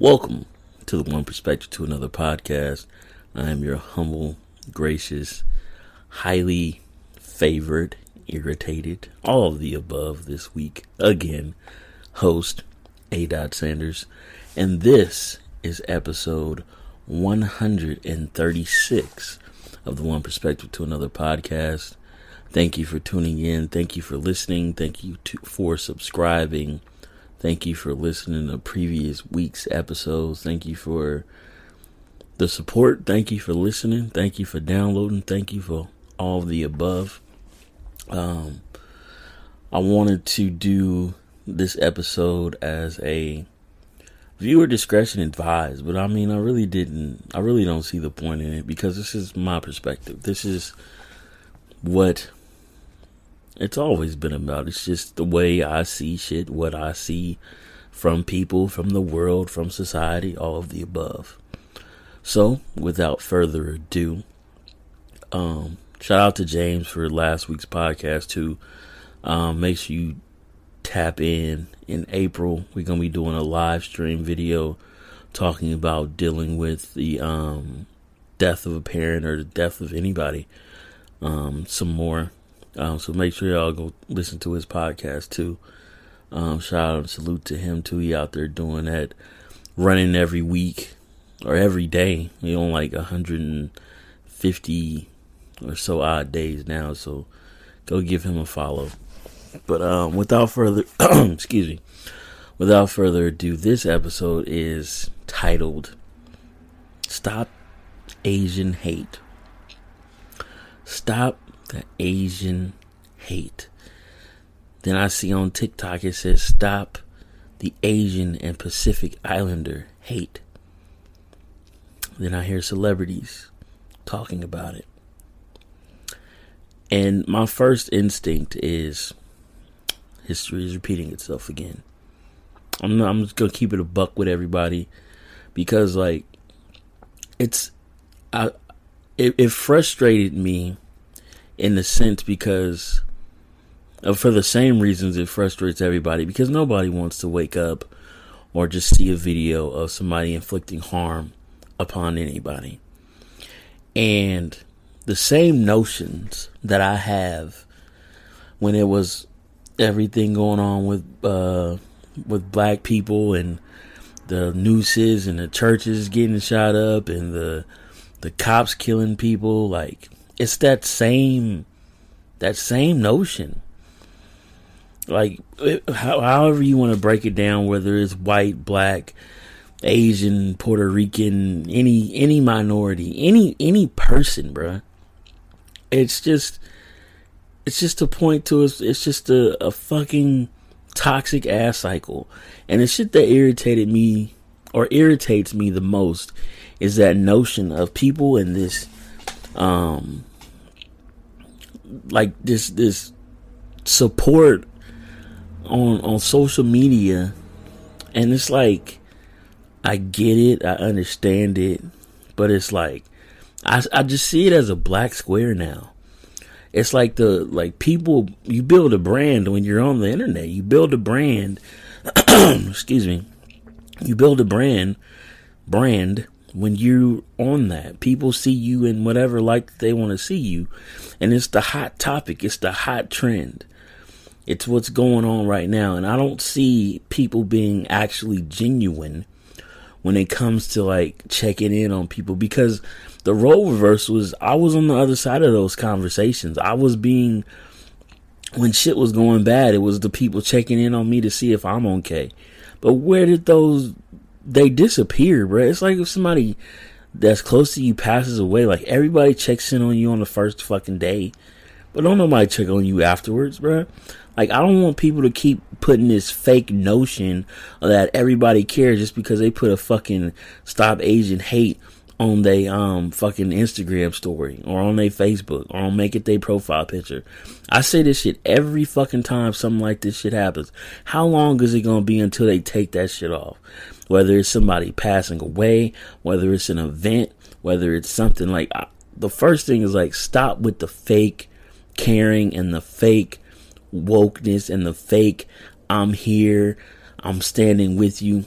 Welcome to the One Perspective to Another podcast. I am your humble, gracious, highly favored, irritated, all of the above this week. Again, host A. Dot Sanders, and this is episode 136 of the One Perspective to Another podcast. Thank you for tuning in. Thank you for listening. Thank you to, for subscribing. Thank you for listening to previous week's episodes. Thank you for the support. Thank you for listening. Thank you for downloading. Thank you for all the above. Um, I wanted to do this episode as a viewer discretion advised, but I mean, I really didn't, I really don't see the point in it because this is my perspective. This is what it's always been about. It's just the way I see shit, what I see from people, from the world, from society, all of the above. So, without further ado, um, shout out to James for last week's podcast too. Um, make sure you tap in in April. We're gonna be doing a live stream video talking about dealing with the um, death of a parent or the death of anybody. Um, some more um, so make sure y'all go listen to his podcast too. Um, shout out and salute to him too. He out there doing that, running every week or every day. He on like 150 or so odd days now. So go give him a follow. But um, without further, excuse me, without further ado, this episode is titled "Stop Asian Hate." Stop the Asian hate. Then I see on TikTok it says stop the Asian and Pacific Islander hate. Then I hear celebrities talking about it. And my first instinct is history is repeating itself again. I'm not, I'm just gonna keep it a buck with everybody because like it's I it, it frustrated me in the sense because uh, for the same reasons it frustrates everybody because nobody wants to wake up or just see a video of somebody inflicting harm upon anybody. And the same notions that I have when it was everything going on with uh, with black people and the nooses and the churches getting shot up and the the cops killing people like it's that same that same notion. Like however you want to break it down whether it's white black asian puerto rican any any minority any any person bruh. It's just it's just a point to us it's just a, a fucking toxic ass cycle. And the shit that irritated me or irritates me the most is that notion of people in this um like this this support on on social media and it's like I get it, I understand it, but it's like I I just see it as a black square now. It's like the like people you build a brand when you're on the internet. You build a brand excuse me. You build a brand brand when you're on that. People see you in whatever light they want to see you. And it's the hot topic, it's the hot trend. It's what's going on right now. And I don't see people being actually genuine when it comes to like checking in on people because the role reversal was I was on the other side of those conversations. I was being when shit was going bad, it was the people checking in on me to see if I'm okay. But where did those they disappear, bro. It's like if somebody that's close to you passes away, like everybody checks in on you on the first fucking day, but don't nobody check on you afterwards, bro. Like I don't want people to keep putting this fake notion that everybody cares just because they put a fucking stop Asian hate on their um fucking Instagram story or on their Facebook or on make it their profile picture. I say this shit every fucking time something like this shit happens. How long is it gonna be until they take that shit off? whether it's somebody passing away, whether it's an event, whether it's something like the first thing is like stop with the fake caring and the fake wokeness and the fake I'm here, I'm standing with you.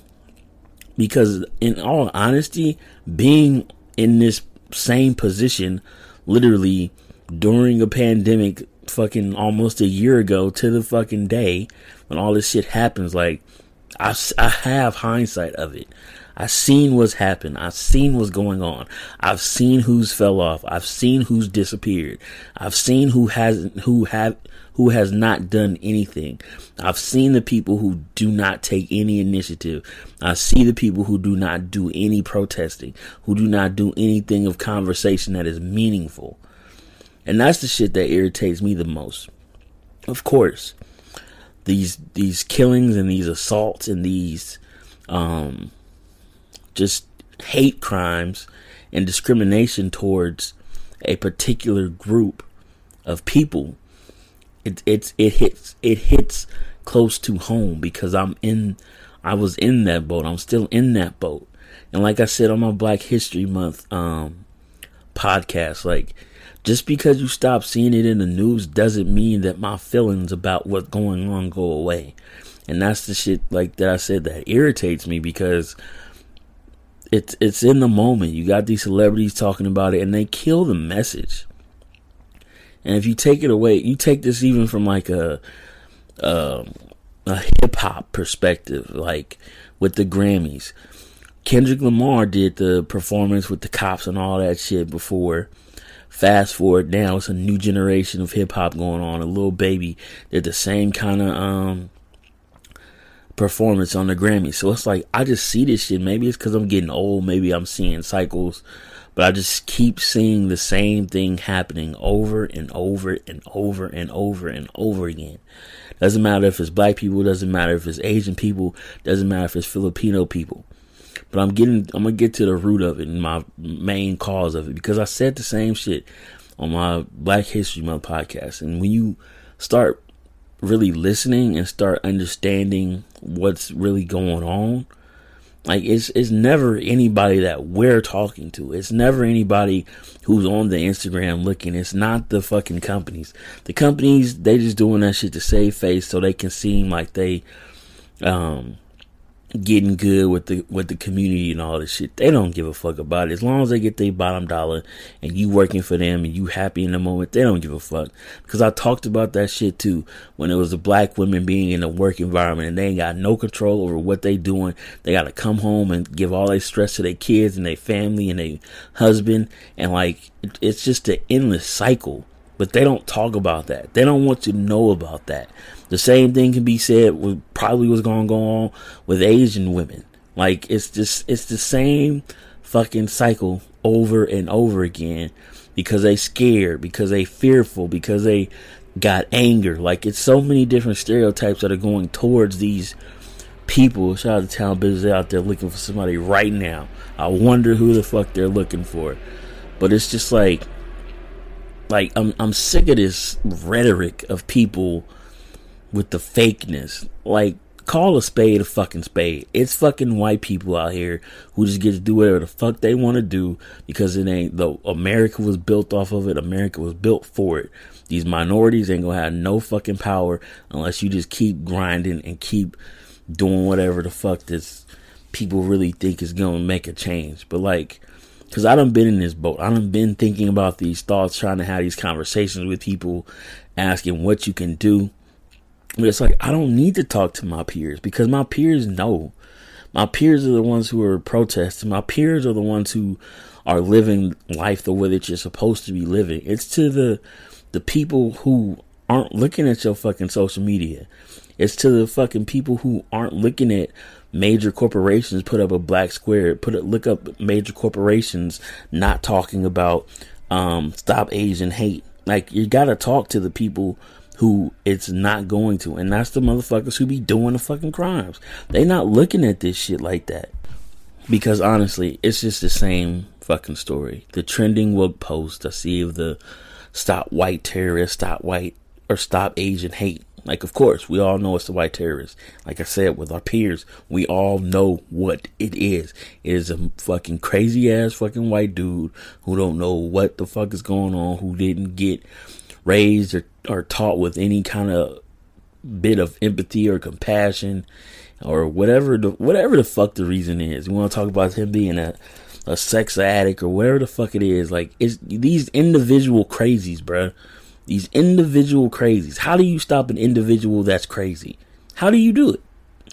Because, in all honesty, being in this same position literally during a pandemic fucking almost a year ago to the fucking day when all this shit happens, like, I, I have hindsight of it. I've seen what's happened. I've seen what's going on. I've seen who's fell off. I've seen who's disappeared. I've seen who hasn't, who have who has not done anything. I've seen the people who do not take any initiative. I see the people who do not do any protesting, who do not do anything of conversation that is meaningful. And that's the shit that irritates me the most. Of course, these these killings and these assaults and these um just hate crimes and discrimination towards a particular group of people it it's it hits it hits close to home because I'm in I was in that boat. I'm still in that boat. And like I said on my Black History Month um podcast, like just because you stop seeing it in the news doesn't mean that my feelings about what's going on go away. And that's the shit like that I said that irritates me because it's it's in the moment. You got these celebrities talking about it and they kill the message. And if you take it away, you take this even from like a um, a, a hip hop perspective, like with the Grammys. Kendrick Lamar did the performance with the cops and all that shit before. Fast forward now, it's a new generation of hip hop going on. A Lil Baby did the same kind of um performance on the Grammy. So it's like I just see this shit. Maybe it's because I'm getting old. Maybe I'm seeing cycles but I just keep seeing the same thing happening over and over and over and over and over again. Doesn't matter if it's black people, doesn't matter if it's Asian people, doesn't matter if it's Filipino people. But I'm getting, I'm gonna get to the root of it and my main cause of it because I said the same shit on my Black History Month podcast. And when you start really listening and start understanding what's really going on, like it's it's never anybody that we're talking to. It's never anybody who's on the Instagram looking. It's not the fucking companies. The companies they just doing that shit to save face so they can seem like they um getting good with the with the community and all this shit. They don't give a fuck about it. As long as they get their bottom dollar and you working for them and you happy in the moment, they don't give a fuck. Because I talked about that shit too when it was the black women being in a work environment and they ain't got no control over what they doing. They gotta come home and give all their stress to their kids and their family and their husband and like it's just an endless cycle. But they don't talk about that. They don't want you to know about that. The same thing can be said with probably what's going to go on with Asian women. Like it's just it's the same fucking cycle over and over again because they scared, because they fearful, because they got anger. Like it's so many different stereotypes that are going towards these people. Shout out to town business out there looking for somebody right now. I wonder who the fuck they're looking for. But it's just like like I'm I'm sick of this rhetoric of people with the fakeness. Like, call a spade a fucking spade. It's fucking white people out here who just get to do whatever the fuck they want to do because it ain't the America was built off of it. America was built for it. These minorities ain't gonna have no fucking power unless you just keep grinding and keep doing whatever the fuck this people really think is gonna make a change. But like, cause I done been in this boat. I done been thinking about these thoughts, trying to have these conversations with people, asking what you can do but it's like I don't need to talk to my peers because my peers know. My peers are the ones who are protesting. My peers are the ones who are living life the way that you're supposed to be living. It's to the the people who aren't looking at your fucking social media. It's to the fucking people who aren't looking at major corporations put up a black square, put it look up major corporations not talking about um stop Asian hate. Like you got to talk to the people who it's not going to. And that's the motherfuckers who be doing the fucking crimes. They not looking at this shit like that. Because honestly, it's just the same fucking story. The trending woke post I see of the stop white terrorists, stop white or stop Asian hate. Like, of course, we all know it's the white terrorists. Like I said, with our peers, we all know what it is. It is a fucking crazy ass fucking white dude who don't know what the fuck is going on, who didn't get raised or, or taught with any kind of bit of empathy or compassion. or whatever the whatever the fuck the reason is. You want to talk about him being a a sex addict or whatever the fuck it is. Like it's these individual crazies, bruh. These individual crazies. How do you stop an individual that's crazy? How do you do it?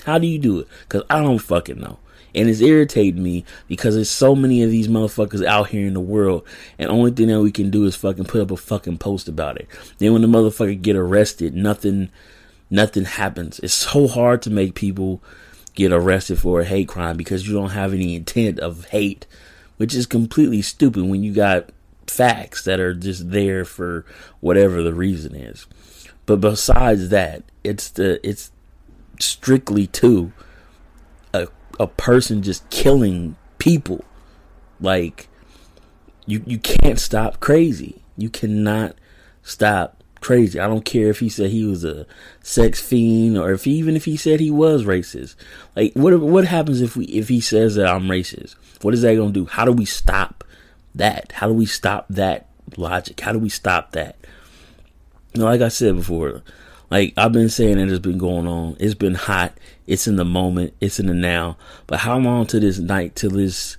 How do you do it? Cause I don't fucking know. And it's irritating me because there's so many of these motherfuckers out here in the world, and only thing that we can do is fucking put up a fucking post about it. Then when the motherfucker get arrested, nothing, nothing happens. It's so hard to make people get arrested for a hate crime because you don't have any intent of hate, which is completely stupid when you got facts that are just there for whatever the reason is. But besides that, it's the it's strictly to a person just killing people. Like you you can't stop crazy. You cannot stop crazy. I don't care if he said he was a sex fiend or if he, even if he said he was racist. Like what what happens if we if he says that I'm racist? What is that going to do? How do we stop that? How do we stop that logic? How do we stop that? You know, like I said before, like I've been saying it has been going on. It's been hot. It's in the moment. It's in the now. But how long to this night till this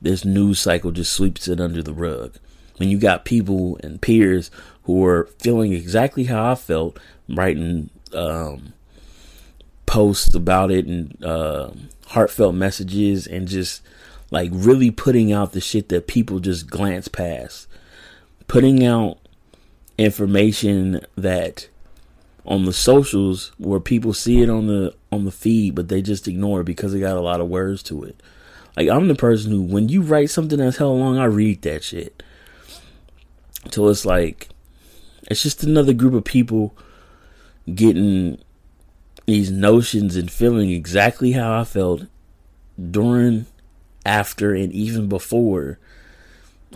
this news cycle just sweeps it under the rug? When you got people and peers who are feeling exactly how I felt, writing um, posts about it and uh, heartfelt messages and just like really putting out the shit that people just glance past, putting out information that on the socials where people see it on the on the feed, but they just ignore it because it got a lot of words to it. Like I'm the person who, when you write something that's hell long, I read that shit. So it's like, it's just another group of people getting these notions and feeling exactly how I felt during, after, and even before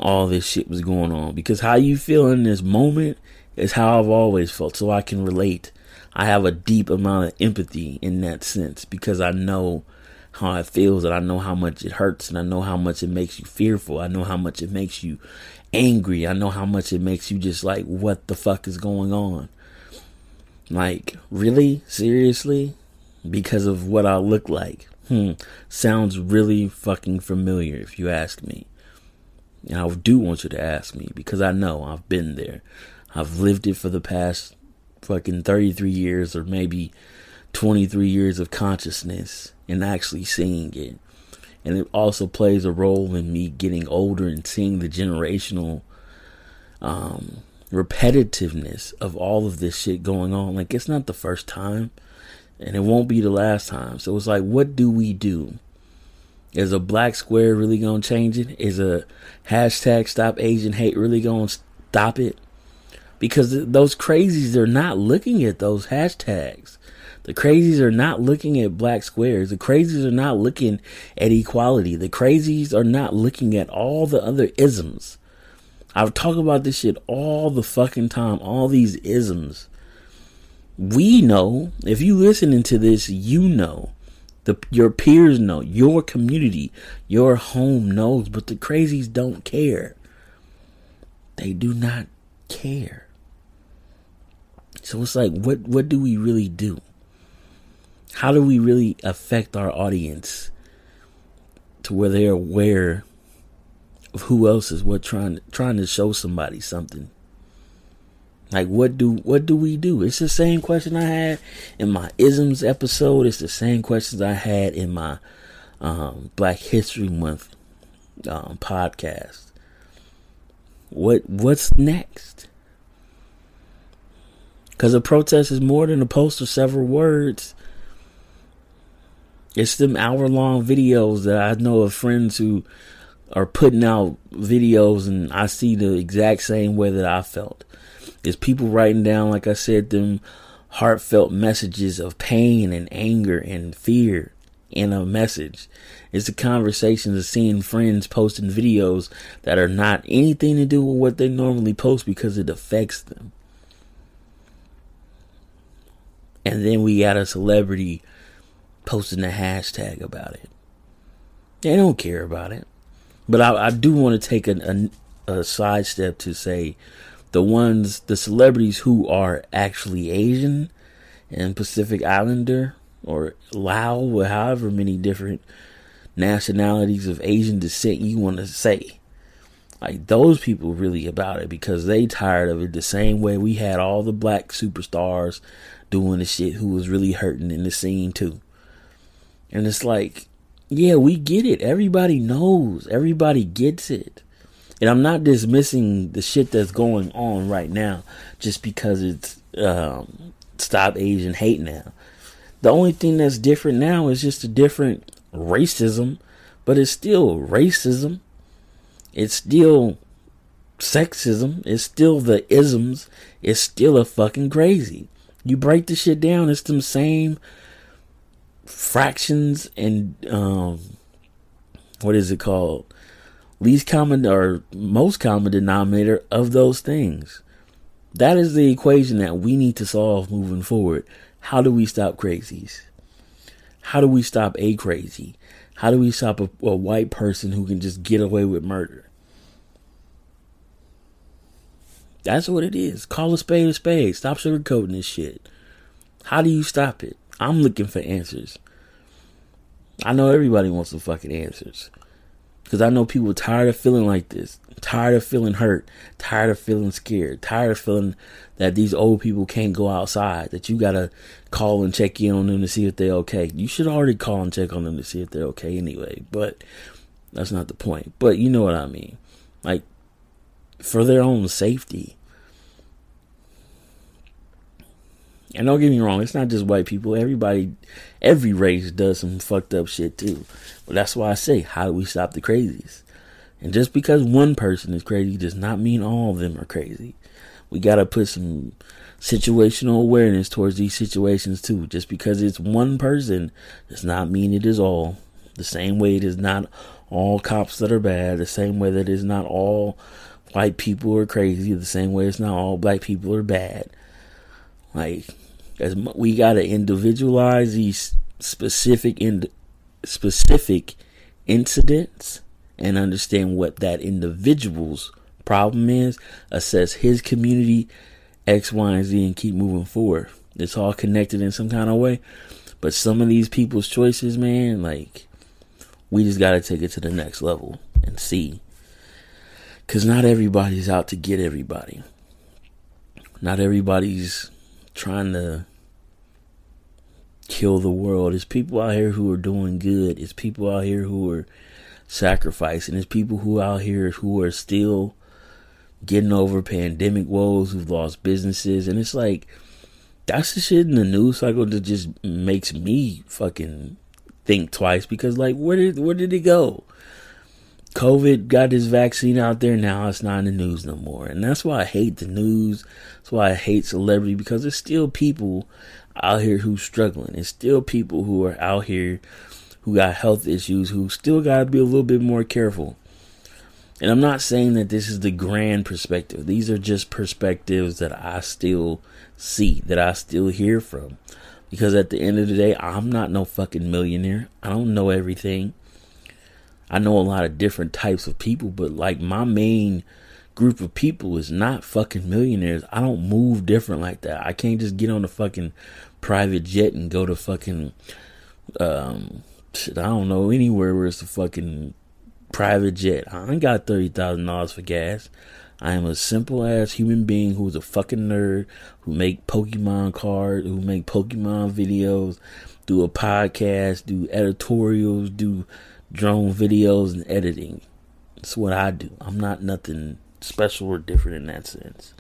all this shit was going on. Because how you feel in this moment is how I've always felt, so I can relate. I have a deep amount of empathy in that sense because I know how it feels and I know how much it hurts and I know how much it makes you fearful. I know how much it makes you angry. I know how much it makes you just like, what the fuck is going on? Like, really? Seriously? Because of what I look like? Hmm. Sounds really fucking familiar if you ask me. And I do want you to ask me because I know I've been there. I've lived it for the past fucking 33 years or maybe 23 years of consciousness and actually seeing it. And it also plays a role in me getting older and seeing the generational um, repetitiveness of all of this shit going on. Like, it's not the first time and it won't be the last time. So it's like, what do we do? Is a black square really going to change it? Is a hashtag stop Asian hate really going to stop it? Because those crazies they're not looking at those hashtags. The crazies are not looking at black squares. The crazies are not looking at equality. The crazies are not looking at all the other isms. I've talked about this shit all the fucking time. All these isms. We know, if you listening to this, you know. The, your peers know, your community, your home knows, but the crazies don't care. They do not care. So it's like, what what do we really do? How do we really affect our audience to where they're aware of who else is what trying trying to show somebody something? Like what do what do we do? It's the same question I had in my isms episode. It's the same questions I had in my um, Black History Month um, podcast. What what's next? Because a protest is more than a post of several words. It's them hour long videos that I know of friends who are putting out videos and I see the exact same way that I felt. It's people writing down, like I said, them heartfelt messages of pain and anger and fear in a message. It's the conversations of seeing friends posting videos that are not anything to do with what they normally post because it affects them. And then we got a celebrity posting a hashtag about it. They don't care about it. But I, I do want to take a, a, a sidestep to say the ones, the celebrities who are actually Asian and Pacific Islander or Lao or however many different nationalities of Asian descent you want to say. Like those people really about it because they tired of it the same way we had all the black superstars doing the shit who was really hurting in the scene too. And it's like, yeah, we get it. Everybody knows. Everybody gets it. And I'm not dismissing the shit that's going on right now just because it's um, stop Asian hate now. The only thing that's different now is just a different racism, but it's still racism. It's still sexism. It's still the isms. It's still a fucking crazy. You break the shit down, it's them same fractions and um what is it called? Least common or most common denominator of those things. That is the equation that we need to solve moving forward. How do we stop crazies? How do we stop a crazy? How do we stop a, a white person who can just get away with murder? That's what it is. Call a spade a spade. Stop sugarcoating this shit. How do you stop it? I'm looking for answers. I know everybody wants some fucking answers. Because I know people tired of feeling like this, tired of feeling hurt, tired of feeling scared, tired of feeling that these old people can't go outside, that you gotta call and check in on them to see if they're okay. You should already call and check on them to see if they're okay anyway, but that's not the point. But you know what I mean. Like, for their own safety. And don't get me wrong, it's not just white people. Everybody, every race does some fucked up shit too. But that's why I say, how do we stop the crazies? And just because one person is crazy does not mean all of them are crazy. We gotta put some situational awareness towards these situations too. Just because it's one person does not mean it is all. The same way it is not all cops that are bad. The same way that it's not all white people are crazy. The same way it's not all black people are bad. Like as we got to individualize these specific in specific incidents and understand what that individual's problem is, assess his community X, Y, and Z, and keep moving forward. It's all connected in some kind of way. But some of these people's choices, man, like we just got to take it to the next level and see. Because not everybody's out to get everybody. Not everybody's trying to kill the world. It's people out here who are doing good. It's people out here who are sacrificing. It's people who out here who are still getting over pandemic woes, who've lost businesses, and it's like that's the shit in the news cycle that just makes me fucking think twice because like where did where did it go? COVID got this vaccine out there now. It's not in the news no more. And that's why I hate the news. That's why I hate celebrity because there's still people out here who's struggling. There's still people who are out here who got health issues who still got to be a little bit more careful. And I'm not saying that this is the grand perspective. These are just perspectives that I still see, that I still hear from. Because at the end of the day, I'm not no fucking millionaire. I don't know everything. I know a lot of different types of people, but like my main group of people is not fucking millionaires. I don't move different like that. I can't just get on a fucking private jet and go to fucking um shit, I don't know anywhere where it's a fucking private jet. I ain't got thirty thousand dollars for gas. I am a simple ass human being who's a fucking nerd who make Pokemon cards, who make Pokemon videos, do a podcast, do editorials, do drone videos and editing. It's what I do. I'm not nothing special or different in that sense.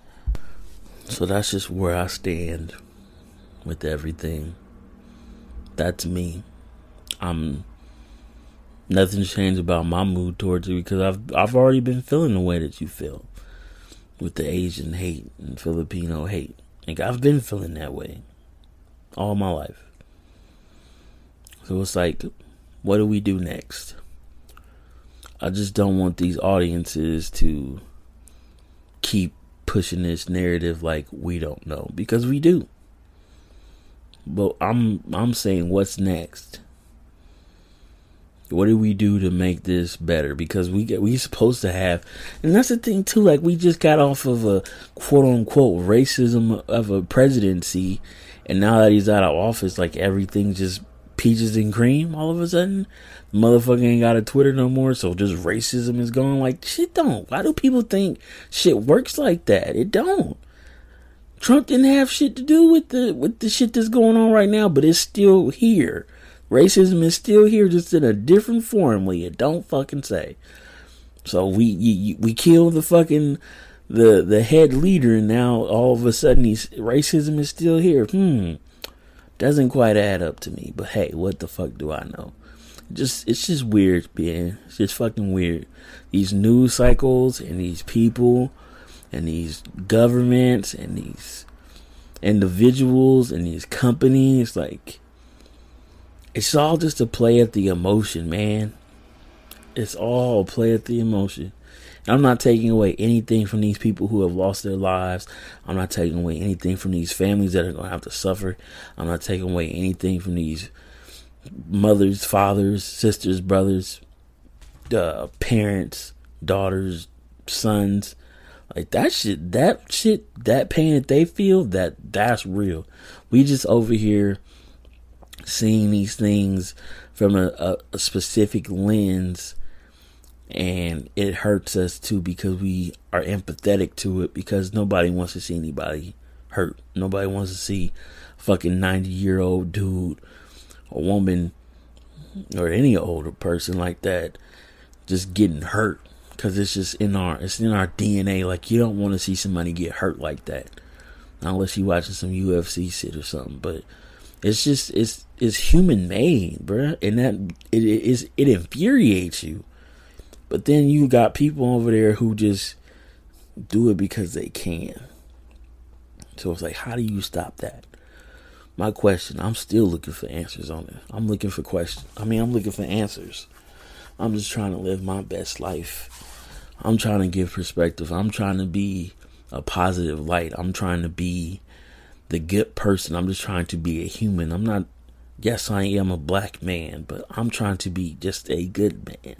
So that's just where I stand with everything. That's me. I'm nothing's changed about my mood towards you because I've I've already been feeling the way that you feel with the Asian hate and Filipino hate. Like I've been feeling that way all my life. So it's like what do we do next? I just don't want these audiences to keep pushing this narrative like we don't know because we do. But I'm I'm saying what's next? What do we do to make this better? Because we get we supposed to have, and that's the thing too. Like we just got off of a quote unquote racism of a presidency, And now that he's out of office, like everything just peaches and cream all of a sudden. Motherfucker ain't got a Twitter no more, so just racism is gone. Like shit don't. Why do people think shit works like that? It don't. Trump didn't have shit to do with the with the shit that's going on right now, but it's still here. Racism is still here, just in a different form. Leah, don't fucking say. So we you, we kill the fucking the the head leader, and now all of a sudden he's racism is still here. Hmm, doesn't quite add up to me. But hey, what the fuck do I know? Just it's just weird, man. It's just fucking weird. These news cycles and these people and these governments and these individuals and these companies, like it's all just a play at the emotion, man. It's all play at the emotion. I'm not taking away anything from these people who have lost their lives. I'm not taking away anything from these families that are going to have to suffer. I'm not taking away anything from these mothers, fathers, sisters, brothers, uh, parents, daughters, sons. Like that shit, that shit, that pain that they feel, that that's real. We just over here seeing these things from a, a, a specific lens and it hurts us too because we are empathetic to it because nobody wants to see anybody hurt. Nobody wants to see fucking 90 year old dude or woman or any older person like that just getting hurt because it's just in our it's in our DNA like you don't want to see somebody get hurt like that. Unless you watching some UFC shit or something but it's just it's it's human made bruh. And that it is it infuriates you but then you got people over there who just do it because they can. So it's like, how do you stop that? My question, I'm still looking for answers on it. I'm looking for questions. I mean, I'm looking for answers. I'm just trying to live my best life. I'm trying to give perspective. I'm trying to be a positive light. I'm trying to be the good person. I'm just trying to be a human. I'm not, yes, I am a black man, but I'm trying to be just a good man.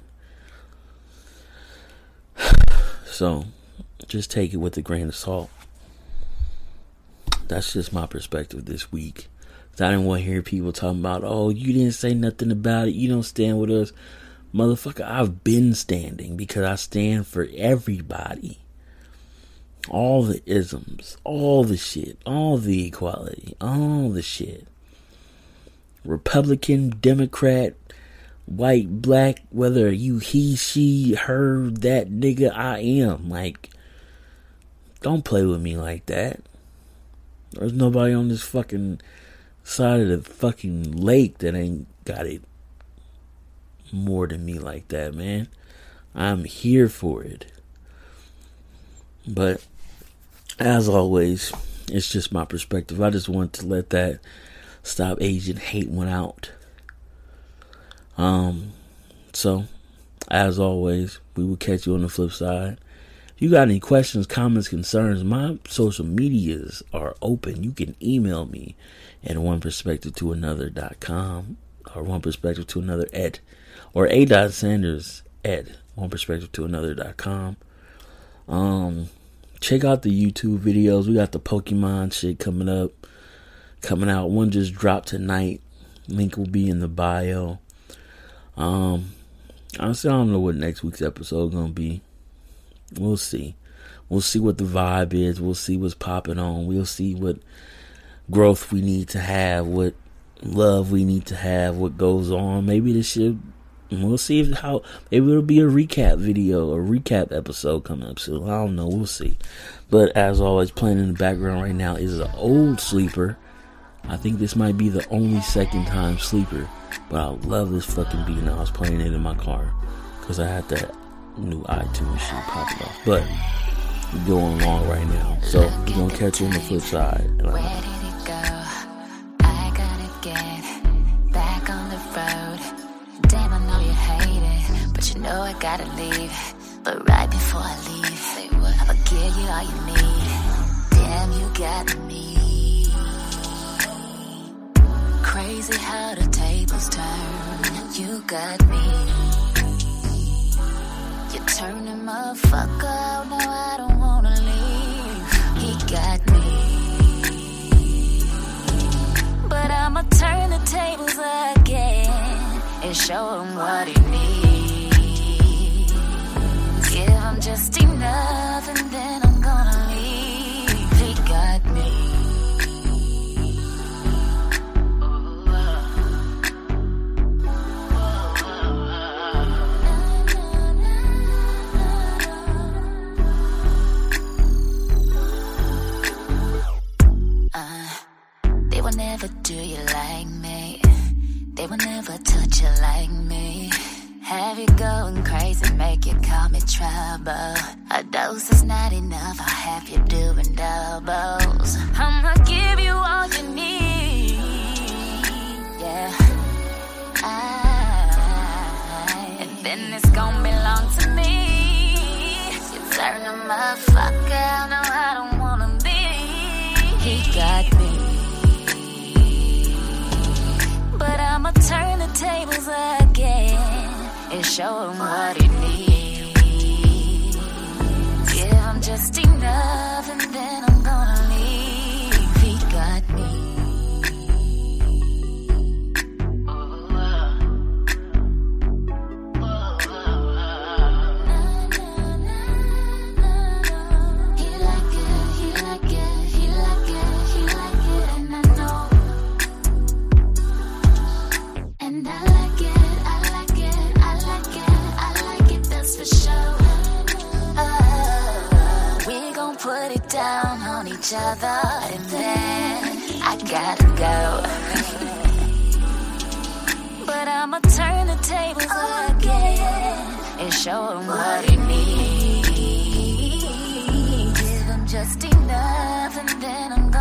So just take it with a grain of salt. That's just my perspective this week. I didn't want to hear people talking about, oh, you didn't say nothing about it. You don't stand with us. Motherfucker, I've been standing because I stand for everybody. All the isms, all the shit, all the equality, all the shit. Republican, Democrat, white, black, whether you he, she, her, that nigga, I am. Like, don't play with me like that. There's nobody on this fucking side of the fucking lake that ain't got it more than me like that, man. I'm here for it. But as always, it's just my perspective. I just want to let that stop Asian hate one out. Um, so as always, we will catch you on the flip side. If you got any questions, comments, concerns, my social medias are open. You can email me at one perspective to another.com or one perspective to another at or a dot sanders at one perspective to another.com. Um, check out the YouTube videos. We got the Pokemon shit coming up, coming out. One just dropped tonight. Link will be in the bio. Um, honestly, I don't know what next week's episode is gonna be. We'll see. We'll see what the vibe is. We'll see what's popping on. We'll see what growth we need to have, what love we need to have, what goes on. Maybe this should. We'll see if how maybe it'll be a recap video, a recap episode coming up soon. I don't know. We'll see. But as always, playing in the background right now is an old sleeper. I think this might be the only second time sleeper but I love this fucking beat and I was playing it in my car because I had that new iTunes shit popping off. But we're going long right now. So we're to catch you on the flip side. Know I gotta leave. But right before I leave, I'ma give you all you need. Damn, you got me crazy how the tables turn. You got me. You're turning motherfucker out. Now I don't wanna leave. He got me. But I'ma turn the tables again and show him what he needs. Give him just enough and then you like me. Have you going crazy, make you call me trouble. A dose is not enough, I'll have you doing doubles. I'ma give you all you need. Yeah. I, and then it's gonna show him what other, and then I gotta go. but I'ma turn the tables again and show him what he needs. Give him just enough, and then I'm